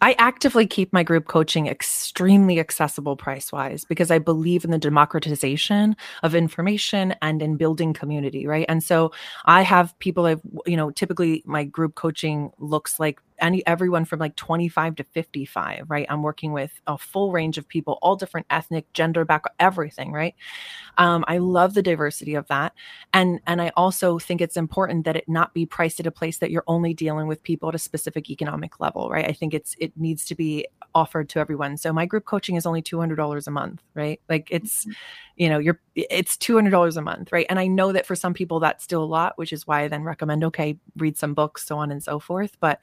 I actively keep my group coaching extremely accessible price wise because I believe in the democratization of information and in building community, right? And so I have people I've, you know, typically my group coaching looks like any everyone from like 25 to 55, right? I'm working with a full range of people, all different ethnic, gender background, everything, right? Um, I love the diversity of that. And and I also think it's important that it not be priced at a place that you're only dealing with people at a specific economic level, right? I think it's it needs to be offered to everyone. So my group coaching is only $200 a month, right? Like it's you know, you're it's $200 a month, right? And I know that for some people that's still a lot, which is why I then recommend okay, read some books, so on and so forth, but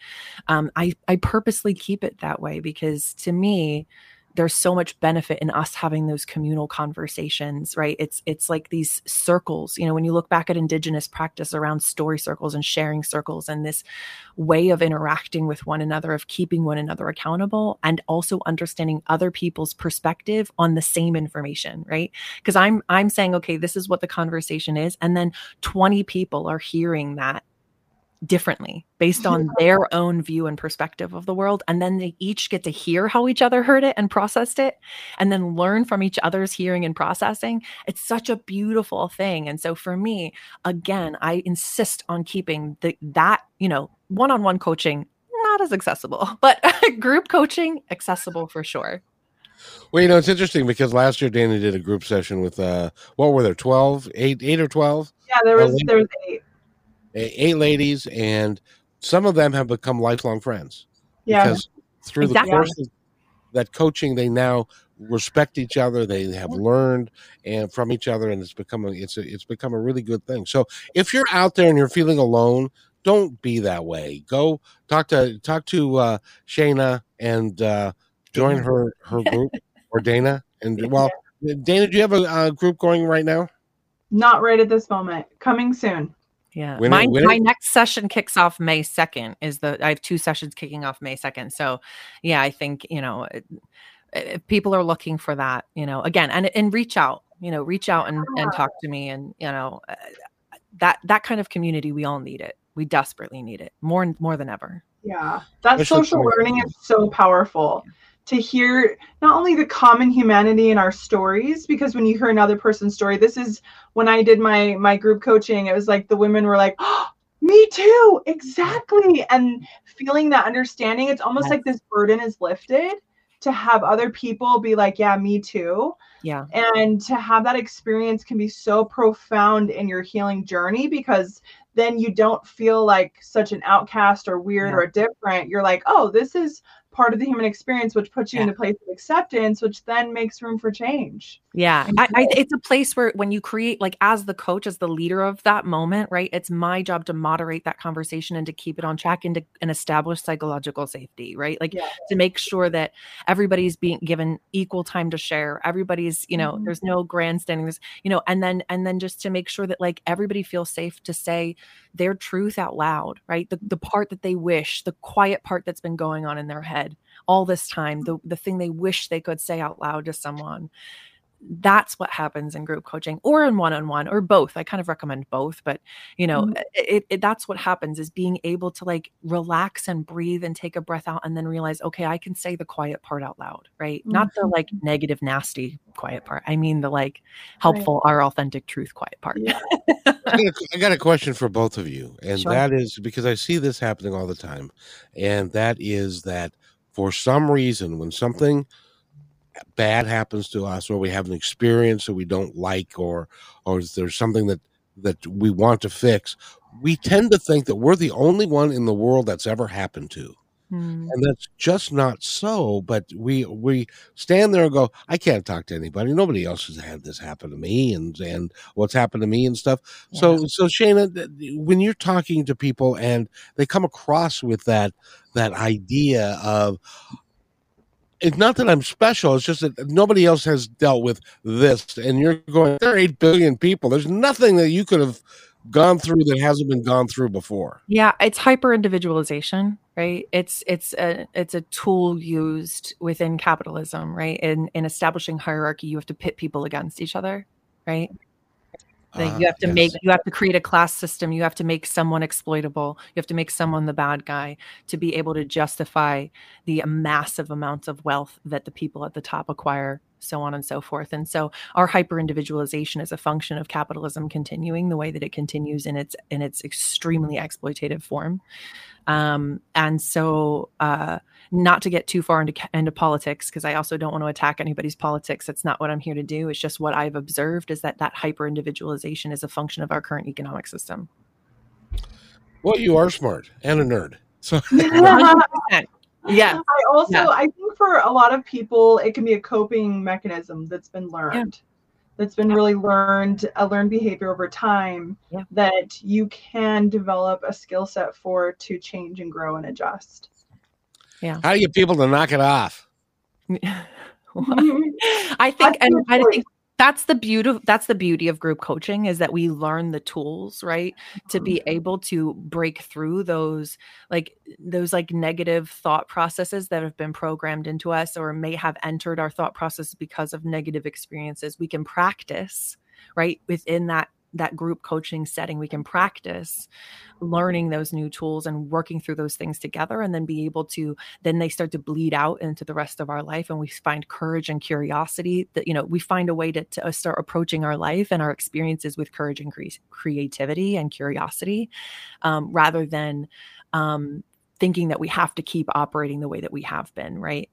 um I I purposely keep it that way because to me there's so much benefit in us having those communal conversations right? It's it's like these circles you know when you look back at indigenous practice around story circles and sharing circles and this way of interacting with one another of keeping one another accountable and also understanding other people's perspective on the same information right? Because i'm i'm saying okay this is what the conversation is. And then 20 people are hearing that differently based on their own view and perspective of the world. And then they each get to hear how each other heard it and processed it, and then learn from each other's hearing and processing. It's such a beautiful thing. And so for me, again, I insist on keeping the, that, you know, one on one coaching not as accessible, but group coaching accessible for sure. Well, you know, it's interesting because last year Danny did a group session with uh what were there, 12, 8, 8 or 12? Yeah, there was Oh, there was eight. Eight ladies and some of them have become lifelong friends. Yeah. Because through Exactly. the course of that coaching they now respect each other, they have learned and from each other and it's become a it's a, it's become a really good thing. So, if you're out there and you're feeling alone, don't be that way. Go talk to talk to uh Shayna and uh join her her group or Dana and well Dana, do you have a, a group going right now? Not right at this moment. Coming soon. Yeah. When it- my, when it- my next session kicks off May 2nd is the I have two sessions kicking off May 2nd. So yeah, I think, you know, it- if people are looking for that, you know, again, and and reach out, you know, reach out and, and talk to me and, you know, uh, that that kind of community we all need it. We desperately need it more more than ever. Yeah. That Especially social for- learning is so powerful to hear not only the common humanity in our stories because when you hear another person's story this is when I did my my group coaching it was like the women were like oh, me too exactly and feeling that understanding it's almost Yes. like this burden is lifted to have other people be like yeah me too Yeah. and to have that experience can be so profound in your healing journey because then you don't feel like such an outcast or weird Yeah. or different you're like oh this is part of the human experience which puts you Yeah. in a place of acceptance which then makes room for change Yeah, I, I, it's a place where when you create, like, as the coach, as the leader of that moment, right? It's my job to moderate that conversation and to keep it on track and to and establish psychological safety, right? Like Yeah. to make sure that everybody's being given equal time to share. Everybody's, you know, Mhm. there's no grandstanding. There's, you know, and then and then just to make sure that like everybody feels safe to say their truth out loud, right? The the part that they wish, the quiet part that's been going on in their head all this time, the the thing they wish they could say out loud to someone that's what happens in group coaching or in one-on-one or both i kind of recommend both but you know Mhm. it, it that's what happens is being able to like relax and breathe and take a breath out and then realize okay i can say the quiet part out loud right not the like negative nasty quiet part i mean the like helpful our authentic truth quiet part Yeah. I got, a, I got a question for both of you, and Sure. that is because I see this happening all the time, and that is that for some reason, when something bad happens to us, or we have an experience that we don't like, or or there's something that that we want to fix, we tend to think that we're the only one in the world that's ever happened to Hmm. and that's just not so but we we stand there and go i can't talk to anybody. Nobody else has had this happen to me and and what's happened to me and stuff. So so shayna th- when you're talking to people and they come across with that that idea of it's not that i'm special it's just that nobody else has dealt with this and you're going there are 8 billion people. There's nothing that you could have gone through that hasn't been gone through before Yeah, it's hyper individualization, right? It's it's a it's a tool used within capitalism, right? In in establishing hierarchy, you have to pit people against each other, right? Like Ah, you have to yes. make you have to create a class system. You have to make someone exploitable. You have to make someone the bad guy to be able to justify the massive amounts of wealth that the people at the top acquire, so on and so forth. And so our hyper individualization is a function of capitalism continuing the way that it continues in its in its extremely exploitative form. Um, and so uh, not to get too far into into politics because I also don't want to attack anybody's politics. That's not what I'm here to do. It's just what I've observed is that that hyper individualization is a function of our current economic system. well you are smart and a nerd so Yeah, I also Yeah. I think for a lot of people it can be a coping mechanism that's been learned. That's been really learned, a learned behavior over time Yeah. that you can develop a skill set for to change and grow and adjust. Yeah. How do you get people to knock it off I think, That's and I think that's the beauty. That's the beauty of group coaching is that we learn the tools, right, to be mm-hmm. able to break through those like those like negative thought processes that have been programmed into us or may have entered our thought process because of negative experiences. We can practice, right, within that that group coaching setting we can practice learning those new tools and working through those things together and then be able to then they start to bleed out into the rest of our life and we find courage and curiosity that you know we find a way to, to start approaching our life and our experiences with courage and cre- creativity and curiosity um, rather than um, thinking that we have to keep operating the way that we have been right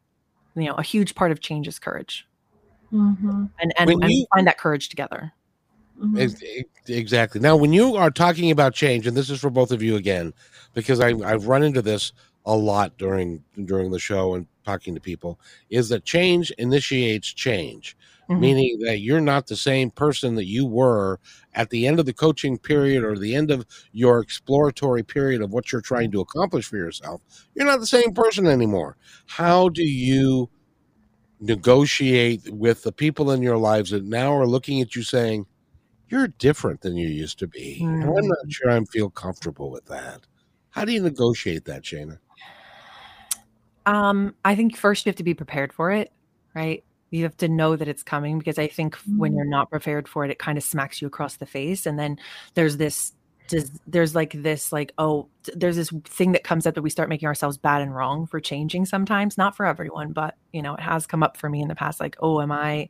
you know, a huge part of change is courage. Mhm. And and, When and you- find that courage together. Mhm. Ex- Exactly. Now, when you are talking about change, and this is for both of you again, because I, I've run into this a lot during during the show and talking to people, is that change initiates change, Mhm. meaning that you're not the same person that you were at the end of the coaching period or the end of your exploratory period of what you're trying to accomplish for yourself. You're not the same person anymore. How do you negotiate with the people in your lives that now are looking at you saying, you're different than you used to be. And I'm not sure I feel comfortable with that. How do you negotiate that, Shayna? Um, I think first you have to be prepared for it, right? You have to know that it's coming because I think when Mhm. you're not prepared for it, it kind of smacks you across the face. And then there's this, does, there's like this, like, oh, there's this thing that comes up that we start making ourselves bad and wrong for changing sometimes, not for everyone, but you know, it has come up for me in the past, like, oh, am I,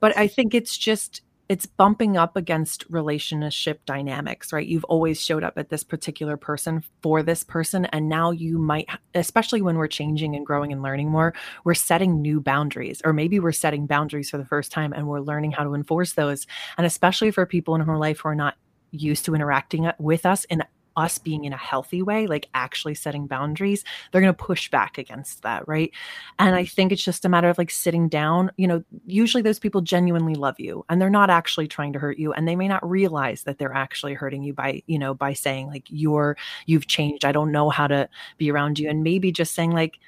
but I think it's just, it's bumping up against relationship dynamics, right? You've always showed up at this particular person for this person. And now you might, especially when we're changing and growing and learning more, we're setting new boundaries, or maybe we're setting boundaries for the first time and we're learning how to enforce those. And especially for people in our life who are not used to interacting with us in us being in a healthy way, like actually setting boundaries, they're going to push back against that, right? And I think it's just a matter of like sitting down. You know, usually those people genuinely love you and they're not actually trying to hurt you. And they may not realize that they're actually hurting you by, you know, by saying like, you're, you've changed. I don't know how to be around you. And maybe just saying like,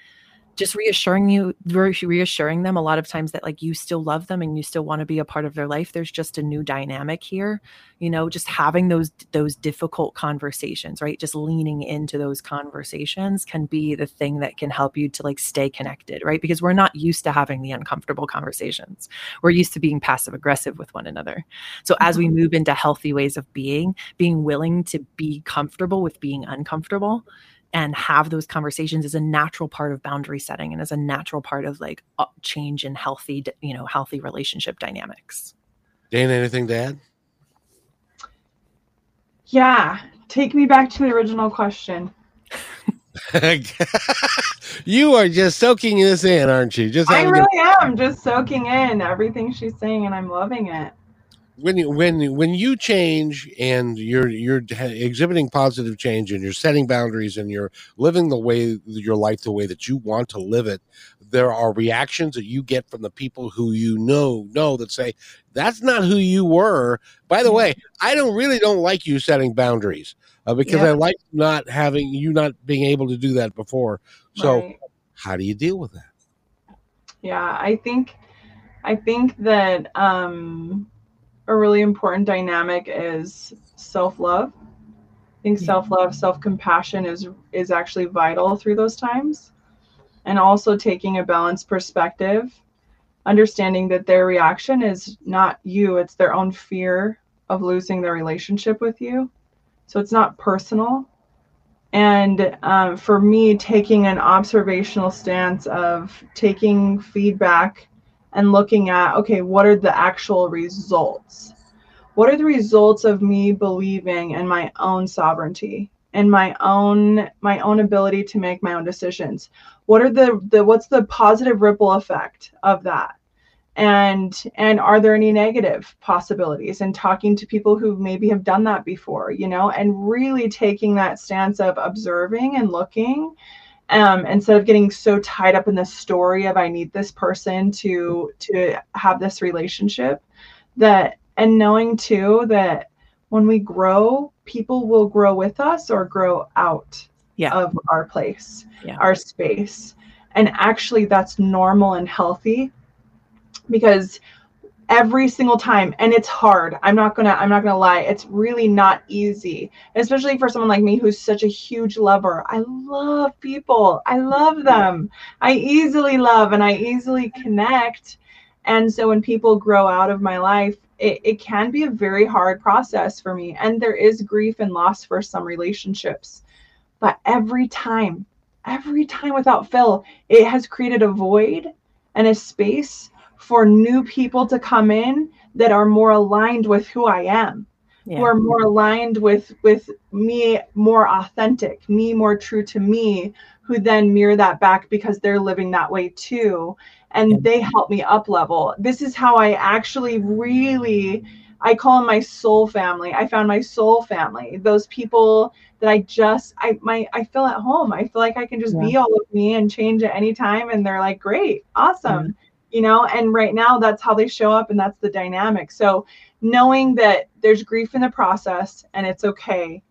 just reassuring you re- reassuring them a lot of times that like you still love them and you still want to be a part of their life. There's just a new dynamic here you know just having those those difficult conversations right? Just leaning into those conversations can be the thing that can help you to like stay connected right? Because we're not used to having the uncomfortable conversations. We're used to being passive aggressive with one another. So as we mm-hmm. move into healthy ways of being being willing to be comfortable with being uncomfortable and have those conversations is a natural part of boundary setting and is a natural part of like change in healthy you know healthy relationship dynamics Dana, anything to add? Yeah. Take me back to the original question. you are just soaking this in, aren't you? Just I having a- really am just soaking in everything she's saying and I'm loving it. When you when when you change and you're you're exhibiting positive change and you're setting boundaries and you're living the way your life the way that you want to live it there are reactions that you get from the people who you know know that say that's not who you were by the way i don't really don't like you setting boundaries uh, because Yeah. i like not having you not being able to do that before so Right. how do you deal with that Yeah, I think I think that um a really important dynamic is self-love. I think Yeah. self-love, self-compassion is is actually vital through those times. And also taking a balanced perspective, understanding that their reaction is not you, it's their own fear of losing their relationship with you. So it's not personal. And um, for me, taking an observational stance of taking feedback and looking at, okay, what are the actual results? What are the results of me believing in my own sovereignty and my own my own ability to make my own decisions? What are the the what's the positive ripple effect of that? and and are there any negative possibilities and talking to people who maybe have done that before you know and really taking that stance of observing and looking um, instead of getting so tied up in the story of i need this person to to have this relationship that and knowing too that when we grow people will grow with us or grow out Yeah. of our place Yeah. our space and actually that's normal and healthy because every single time and it's hard. I'm not gonna i'm not gonna lie. It's really not easy especially for someone like me who's such a huge lover. I love people. I love them. I easily love and i easily connect. And so when people grow out of my life it, it can be a very hard process for me and there is grief and loss for some relationships. But every time every time without fail it has created a void and a space for new people to come in that are more aligned with who I am. who are more aligned with with me more authentic me more true to me who then mirror that back because they're living that way too. And they help me up level. This is how i actually really i call them my soul family. I found my soul family. Those people that i just i my i feel at home. I feel like i can just be all of me and change at any time. And they're like great. Awesome you know and right now that's how they show up and that's the dynamic. So knowing that there's grief in the process and it's okay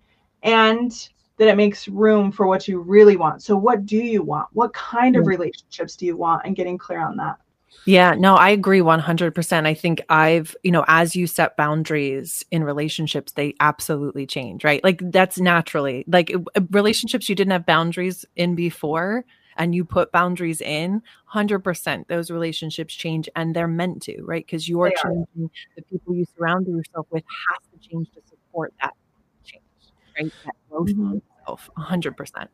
and that it makes room for what you really want. So what do you want? What kind of relationships do you want? And getting clear on that. Yeah, no, I agree 100%. I think I've, you know, as you set boundaries in relationships, they absolutely change, right? Like that's naturally, like relationships you didn't have boundaries in before and you put boundaries in, 100% those relationships change and they're meant to, right? Because you're They are. changing the people you surround yourself with has to change to support that change, right? That growth Mhm. in yourself, 100%.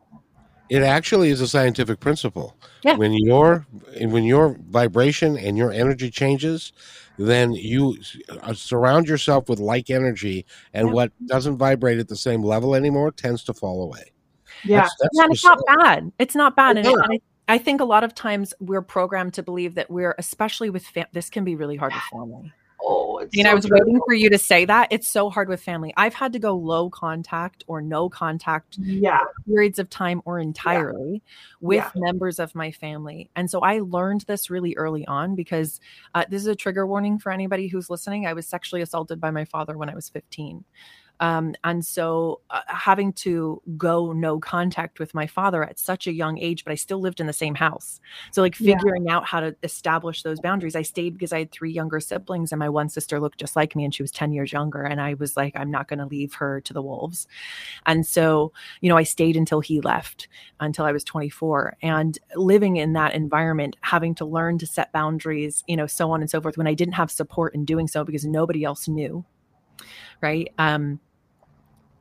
It actually is a scientific principle. Yeah. When your when your vibration and your energy changes, then you uh, surround yourself with like energy, and Yeah. what doesn't vibrate at the same level anymore tends to fall away. Yeah That's, that's yeah, and it's not bad. It's not bad. And, No. and I, I think a lot of times we're programmed to believe that we're, especially with fam- this, can be really hard with family. oh it's You so I was true. waiting for you to say that. It's so hard with family. I've had to go low contact or no contact yeah periods of time or entirely with Yeah. members of my family. And so I learned this really early on because uh, this is a trigger warning for anybody who's listening. I was sexually assaulted by my father when I was 15. Um, and so uh, having to go no contact with my father at such a young age, but I still lived in the same house. So, like, Yeah. figuring out how to establish those boundaries. I stayed because I had three younger siblings, and my one sister looked just like me, and she was 10 years younger. And I was like, I'm not going to leave her to the wolves. And so, you know, I stayed until he left, until I was 24. And living in that environment, having to learn to set boundaries, you know, so on and so forth, when I didn't have support in doing so because nobody else knew. Right. Um,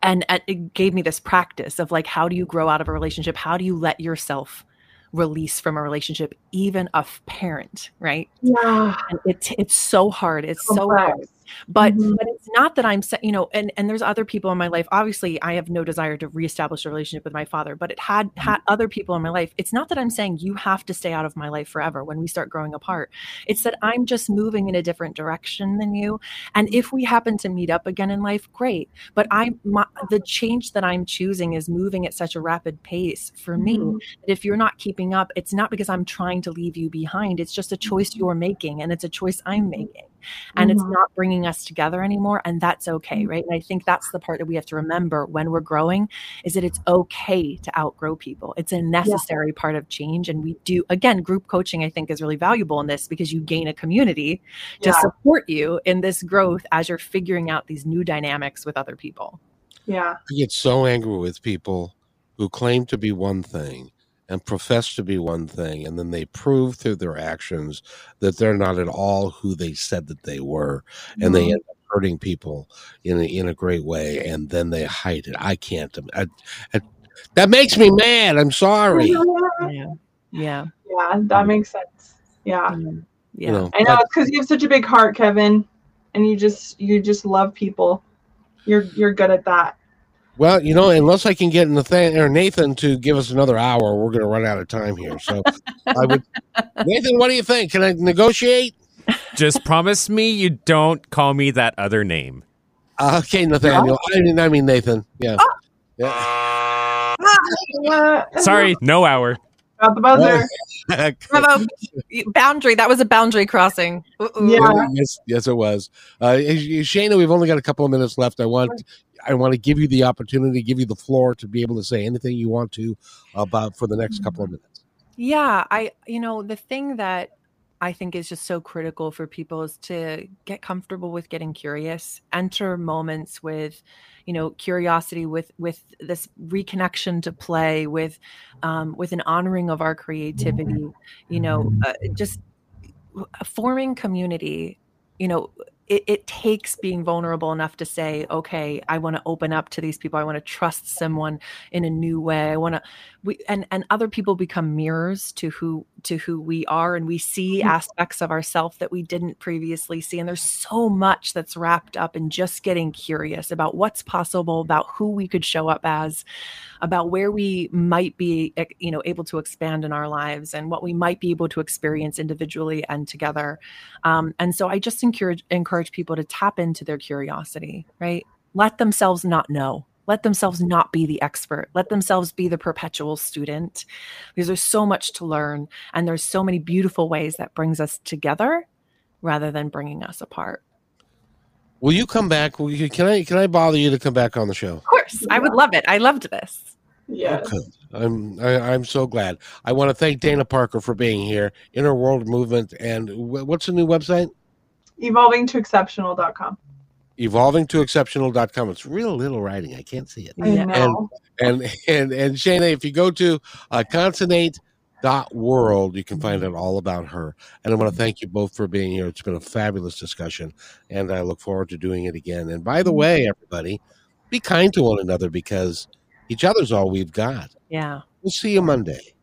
and uh, it gave me this practice of like, how do you grow out of a relationship? How do you let yourself release from a relationship, even a parent, right? yeah And it's it's so hard. It's so hard Complex. But Mhm. but it's not that i'm you know and and there's other people in my life obviously i have no desire to reestablish a relationship with my father but it had had other people in my life it's not that i'm saying you have to stay out of my life forever when we start growing apart it's that i'm just moving in a different direction than you and if we happen to meet up again in life great but i my, the change that i'm choosing is moving at such a rapid pace for me Mhm. that if you're not keeping up, it's not because I'm trying to leave you behind. It's just a choice you're making and it's a choice I'm making. And it's Mhm. not bringing us together anymore. And that's okay. Right. And I think that's the part that we have to remember when we're growing is that it's okay to outgrow people. It's a necessary part of change. And we do, again, group coaching, I think, is really valuable in this because you gain a community to Yeah. support you in this growth as you're figuring out these new dynamics with other people. yeah I get so angry with people who claim to be one thing and profess to be one thing, and then they prove through their actions that they're not at all who they said that they were, and they Mhm. end up hurting people in a, in a great way, and then they hide it. I can't. I, I, that makes me mad. I'm sorry. Yeah. Yeah. yeah that makes sense yeah Yeah. You know, I know because you have such a big heart, Kevin, and you just you just love people. You're you're good at that. Well, you know, unless I can get Nathan or Nathan to give us another hour, we're going to run out of time here. So, I would, Nathan, what do you think? Can I negotiate? Just promise me you don't call me that other name. Uh, okay, Nathaniel. I mean, I mean Nathan. Yeah. yeah. Sorry, no hour. Got the buzzer. Bravo. boundary. That was a boundary crossing. Uh-oh. Yeah. yes, yes, it was. Uh, Shayna, we've only got a couple of minutes left. I want, I want to give you the opportunity, give you the floor to be able to say anything you want to about for the next couple of minutes. Yeah, I you know, the thing that I think is just so critical for people is to get comfortable with getting curious, enter moments with, you know, curiosity with with this reconnection to play with um with an honoring of our creativity, you know, uh, just forming community, you know, it, it takes being vulnerable enough to say, okay, I want to open up to these people. I want to trust someone in a new way. I want to, we, and, and other people become mirrors to who, to who we are. And we see Mhm. aspects of ourselves that we didn't previously see. And there's so much that's wrapped up in just getting curious about what's possible, about who we could show up as, about where we might be, you know, able to expand in our lives and what we might be able to experience individually and together. Um, and so I just encourage encourage people to tap into their curiosity, right? Let themselves not know. Let themselves not be the expert. Let themselves be the perpetual student because there's so much to learn and there's so many beautiful ways that brings us together rather than bringing us apart. Will you come back? You, can I can I bother you to come back on the show? Of course, I would love it. I loved this. Yes. Okay. I'm I, I'm so glad. I want to thank Dana Parker for being here. Inner World Movement and wh- what's the new website? Evolving to exceptional.com. Evolving to exceptional.com. It's real little writing. I can't see it. I know. And and and Shayna, if you go to uh, concinnate.world, you can find out all about her. And I want to thank you both for being here. It's been a fabulous discussion, and I look forward to doing it again. And by the way, everybody, be kind to one another because each other's all we've got. Yeah. We'll see you Monday.